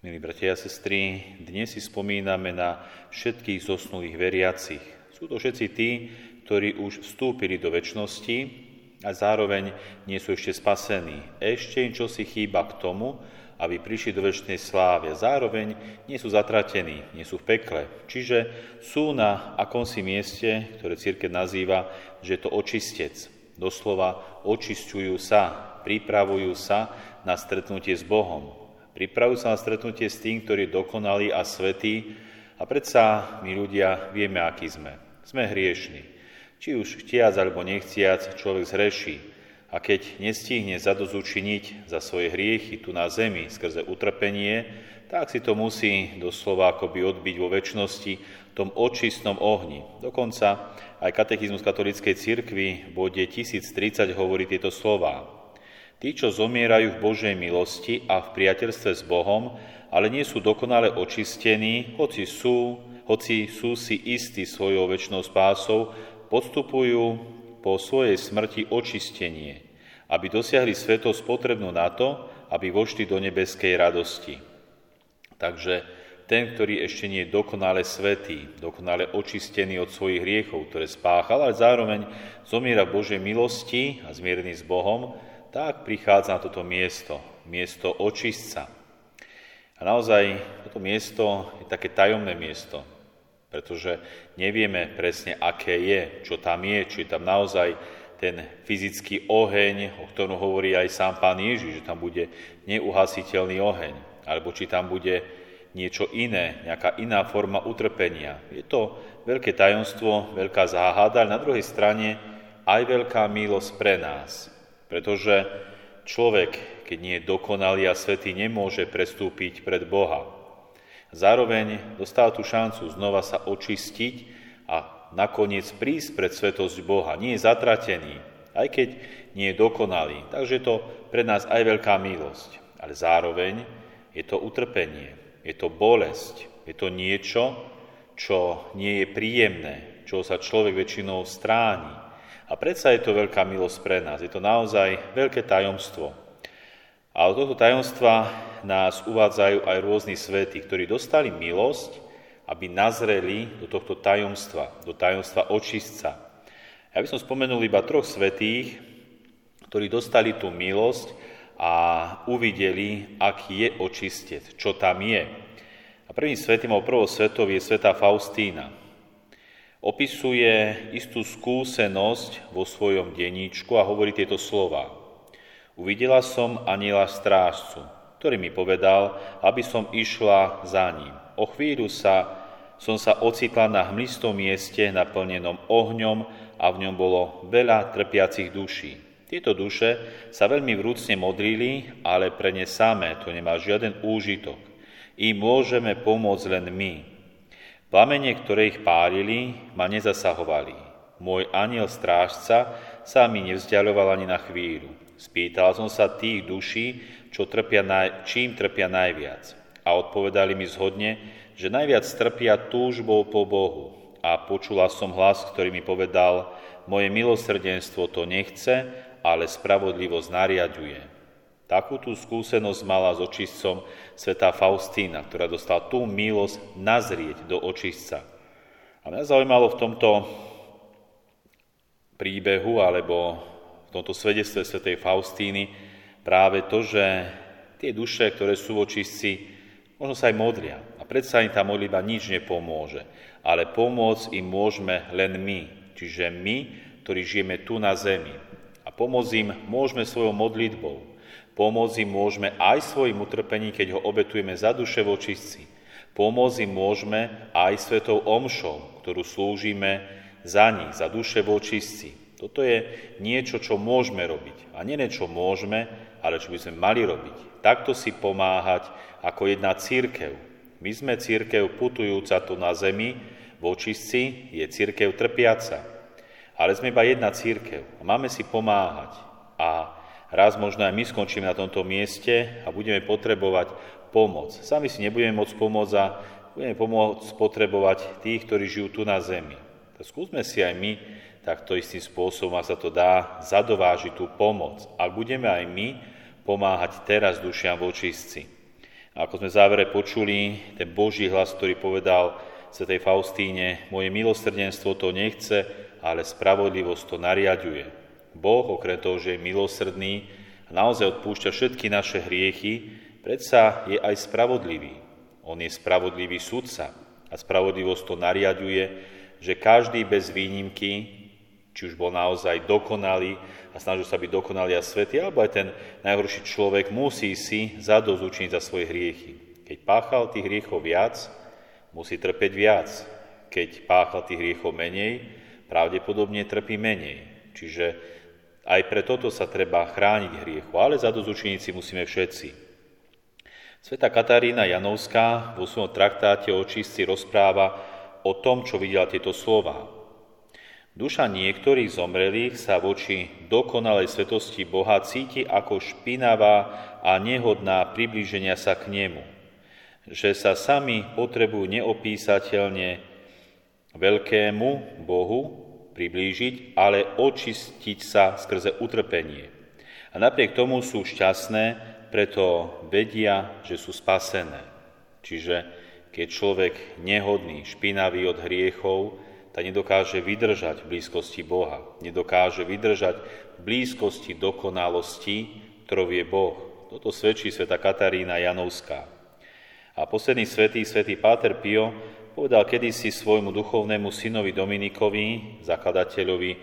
Milí bratia a sestry, dnes si spomíname na všetkých zosnulých veriacich. Sú to všetci tí, ktorí už vstúpili do väčšnosti a zároveň nie sú ešte spasení. Ešte im čosi chýba k tomu, aby prišli do väčšnej slávy. Zároveň nie sú zatratení, nie sú v pekle. Čiže sú na akomsi mieste, ktoré církev nazýva, že je to očistec. Doslova očisťujú sa, pripravujú sa na stretnutie s Bohom. Pripravujú sa na stretnutie s tým, ktorý je dokonalý a svetý a predsa my ľudia vieme, akí sme. Sme hriešni. Či už chtiac alebo nechciac, človek zreší. A keď nestihne zadozučiniť za svoje hriechy tu na zemi skrze utrpenie, tak si to musí doslova akoby odbiť vo väčšnosti v tom očistnom ohni. Dokonca aj katechizmus katolíckej cirkvi v bode 1030 hovorí tieto slová. Tí, čo zomierajú v Božej milosti a v priateľstve s Bohom, ale nie sú dokonale očistení, hoci sú, hoci sú si istí svojou väčšnou spásou, podstupujú po svojej smrti očistenie, aby dosiahli svetosť potrebnú na to, aby vošli do nebeskej radosti. Takže ten, ktorý ešte nie je dokonale svetý, dokonale očistený od svojich hriechov, ktoré spáchal, ale zároveň zomiera v Božej milosti a zmierný s Bohom, tak prichádza na toto miesto, miesto očistca. A naozaj toto miesto je také tajomné miesto, pretože nevieme presne, aké je, čo tam je, či je tam naozaj ten fyzický oheň, o ktorom hovorí aj sám pán Ježiš, že tam bude neuhasiteľný oheň, alebo či tam bude niečo iné, nejaká iná forma utrpenia. Je to veľké tajomstvo, veľká záhada, ale na druhej strane aj veľká milosť pre nás, pretože človek, keď nie je dokonalý a svetý, nemôže prestúpiť pred Boha. Zároveň dostáva tú šancu znova sa očistiť a nakoniec prísť pred svetosť Boha. Nie je zatratený, aj keď nie je dokonalý. Takže je to pre nás aj veľká milosť. Ale zároveň je to utrpenie, je to bolesť, je to niečo, čo nie je príjemné, čo sa človek väčšinou stráni. A predsa je to veľká milosť pre nás. Je to naozaj veľké tajomstvo. A od tohto tajomstva nás uvádzajú aj rôzni svety, ktorí dostali milosť, aby nazreli do tohto tajomstva, do tajomstva očistca. Ja by som spomenul iba troch svetých, ktorí dostali tú milosť a uvideli, aký je očistec, čo tam je. A prvým svetým, alebo prvou svetou je sveta Faustína opisuje istú skúsenosť vo svojom denníčku a hovorí tieto slova. Uvidela som aniela strážcu, ktorý mi povedal, aby som išla za ním. O chvíľu sa, som sa ocitla na hmlistom mieste naplnenom ohňom a v ňom bolo veľa trpiacich duší. Tieto duše sa veľmi vrúcne modlili, ale pre ne samé to nemá žiaden úžitok. I môžeme pomôcť len my, Plamene, ktoré ich pálili, ma nezasahovali. Môj aniel strážca sa mi nevzdialoval ani na chvíľu. Spýtal som sa tých duší, čo trpia naj, čím trpia najviac. A odpovedali mi zhodne, že najviac trpia túžbou po Bohu. A počula som hlas, ktorý mi povedal, moje milosrdenstvo to nechce, ale spravodlivosť nariaduje. Takú tú skúsenosť mala s očistcom sveta Faustína, ktorá dostala tú milosť nazrieť do očistca. A mňa zaujímalo v tomto príbehu alebo v tomto svedectve svetej Faustíny práve to, že tie duše, ktoré sú v očistci, možno sa aj modlia. A predsa im tá modlitba nič nepomôže. Ale pomôcť im môžeme len my, čiže my, ktorí žijeme tu na zemi. A pomôcť im môžeme svojou modlitbou, Pomôcť môžeme aj svojim utrpením, keď ho obetujeme za duše v očistci. Pomôcť môžeme aj svetou omšou, ktorú slúžime za nich, za duše v očistci. Toto je niečo, čo môžeme robiť. A nie niečo môžeme, ale čo by sme mali robiť. Takto si pomáhať ako jedna církev. My sme církev putujúca tu na zemi, v očistci je církev trpiaca. Ale sme iba jedna církev a máme si pomáhať. A raz možno aj my skončíme na tomto mieste a budeme potrebovať pomoc. Sami si nebudeme môcť pomôcť a budeme pomôcť potrebovať tých, ktorí žijú tu na zemi. Tak skúsme si aj my takto istým spôsobom, ak sa to dá, zadovážiť tú pomoc. Ak budeme aj my pomáhať teraz dušiam v očistci. A ako sme v závere počuli, ten Boží hlas, ktorý povedal svätej Faustíne, moje milosrdenstvo to nechce, ale spravodlivosť to nariaduje. Boh, okrem toho, že je milosrdný a naozaj odpúšťa všetky naše hriechy, predsa je aj spravodlivý. On je spravodlivý sudca a spravodlivosť to nariaduje, že každý bez výnimky či už bol naozaj dokonalý a snažil sa byť dokonalý a svetý, alebo aj ten najhorší človek musí si zadosť učiniť za svoje hriechy. Keď páchal tých hriechov viac, musí trpeť viac. Keď páchal tých hriechov menej, pravdepodobne trpí menej. Čiže aj pre toto sa treba chrániť hriechu, ale zadosť učiniť si musíme všetci. Sveta Katarína Janovská vo svojom traktáte o čistci rozpráva o tom, čo videla tieto slova. Duša niektorých zomrelých sa voči dokonalej svetosti Boha cíti ako špinavá a nehodná priblíženia sa k nemu, že sa sami potrebujú neopísateľne veľkému Bohu priblížiť, ale očistiť sa skrze utrpenie. A napriek tomu sú šťastné, preto vedia, že sú spasené. Čiže keď človek nehodný, špinavý od hriechov, tak nedokáže vydržať v blízkosti Boha, nedokáže vydržať v blízkosti dokonalosti, ktorou je Boh. Toto svedčí sveta Katarína Janovská. A posledný svetý, svetý Páter Pio, povedal kedysi svojmu duchovnému synovi Dominikovi, zakladateľovi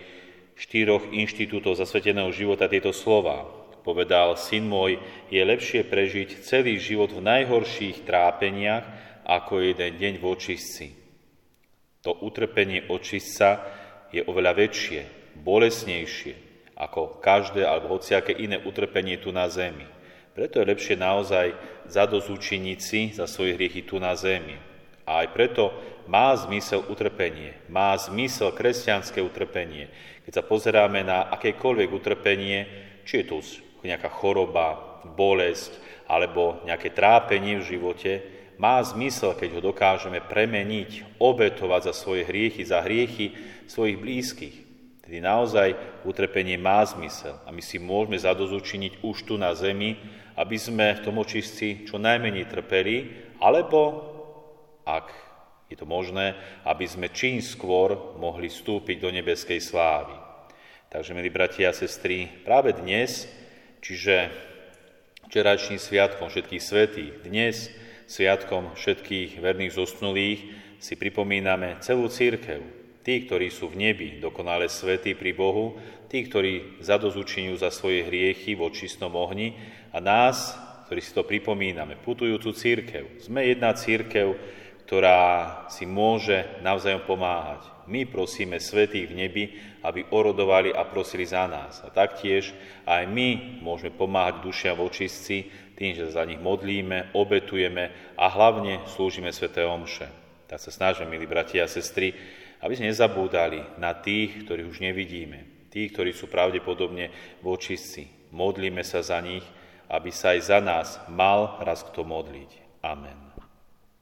štyroch inštitútov zasveteného života tieto slova. Povedal, syn môj, je lepšie prežiť celý život v najhorších trápeniach, ako jeden deň v očistci. To utrpenie očistca je oveľa väčšie, bolesnejšie ako každé alebo hociaké iné utrpenie tu na zemi. Preto je lepšie naozaj zadozúčiniť si za svoje hriechy tu na zemi. A aj preto má zmysel utrpenie, má zmysel kresťanské utrpenie. Keď sa pozeráme na akékoľvek utrpenie, či je to nejaká choroba, bolesť alebo nejaké trápenie v živote, má zmysel, keď ho dokážeme premeniť, obetovať za svoje hriechy, za hriechy svojich blízkych. Tedy naozaj utrpenie má zmysel a my si môžeme zadozučiniť už tu na zemi, aby sme v tom očistci čo najmenej trpeli, alebo, ak je to možné, aby sme čím skôr mohli vstúpiť do nebeskej slávy. Takže, milí bratia a sestry, práve dnes, čiže včerajším sviatkom všetkých svetých, dnes sviatkom všetkých verných zosnulých si pripomíname celú církev. Tí, ktorí sú v nebi, dokonale svetí pri Bohu, tí, ktorí zadozučinujú za svoje hriechy v očistnom ohni a nás, ktorí si to pripomíname, putujúcu církev. Sme jedna církev, ktorá si môže navzájom pomáhať. My prosíme svetých v nebi, aby orodovali a prosili za nás. A taktiež aj my môžeme pomáhať dušiam v očistci tým, že za nich modlíme, obetujeme a hlavne slúžime Svete Omše. Tak sa snažíme, milí bratia a sestry, aby sme nezabúdali na tých, ktorých už nevidíme, tí, ktorí sú pravdepodobne v očistci. Modlíme sa za nich, aby sa aj za nás mal raz kto modliť. Amen.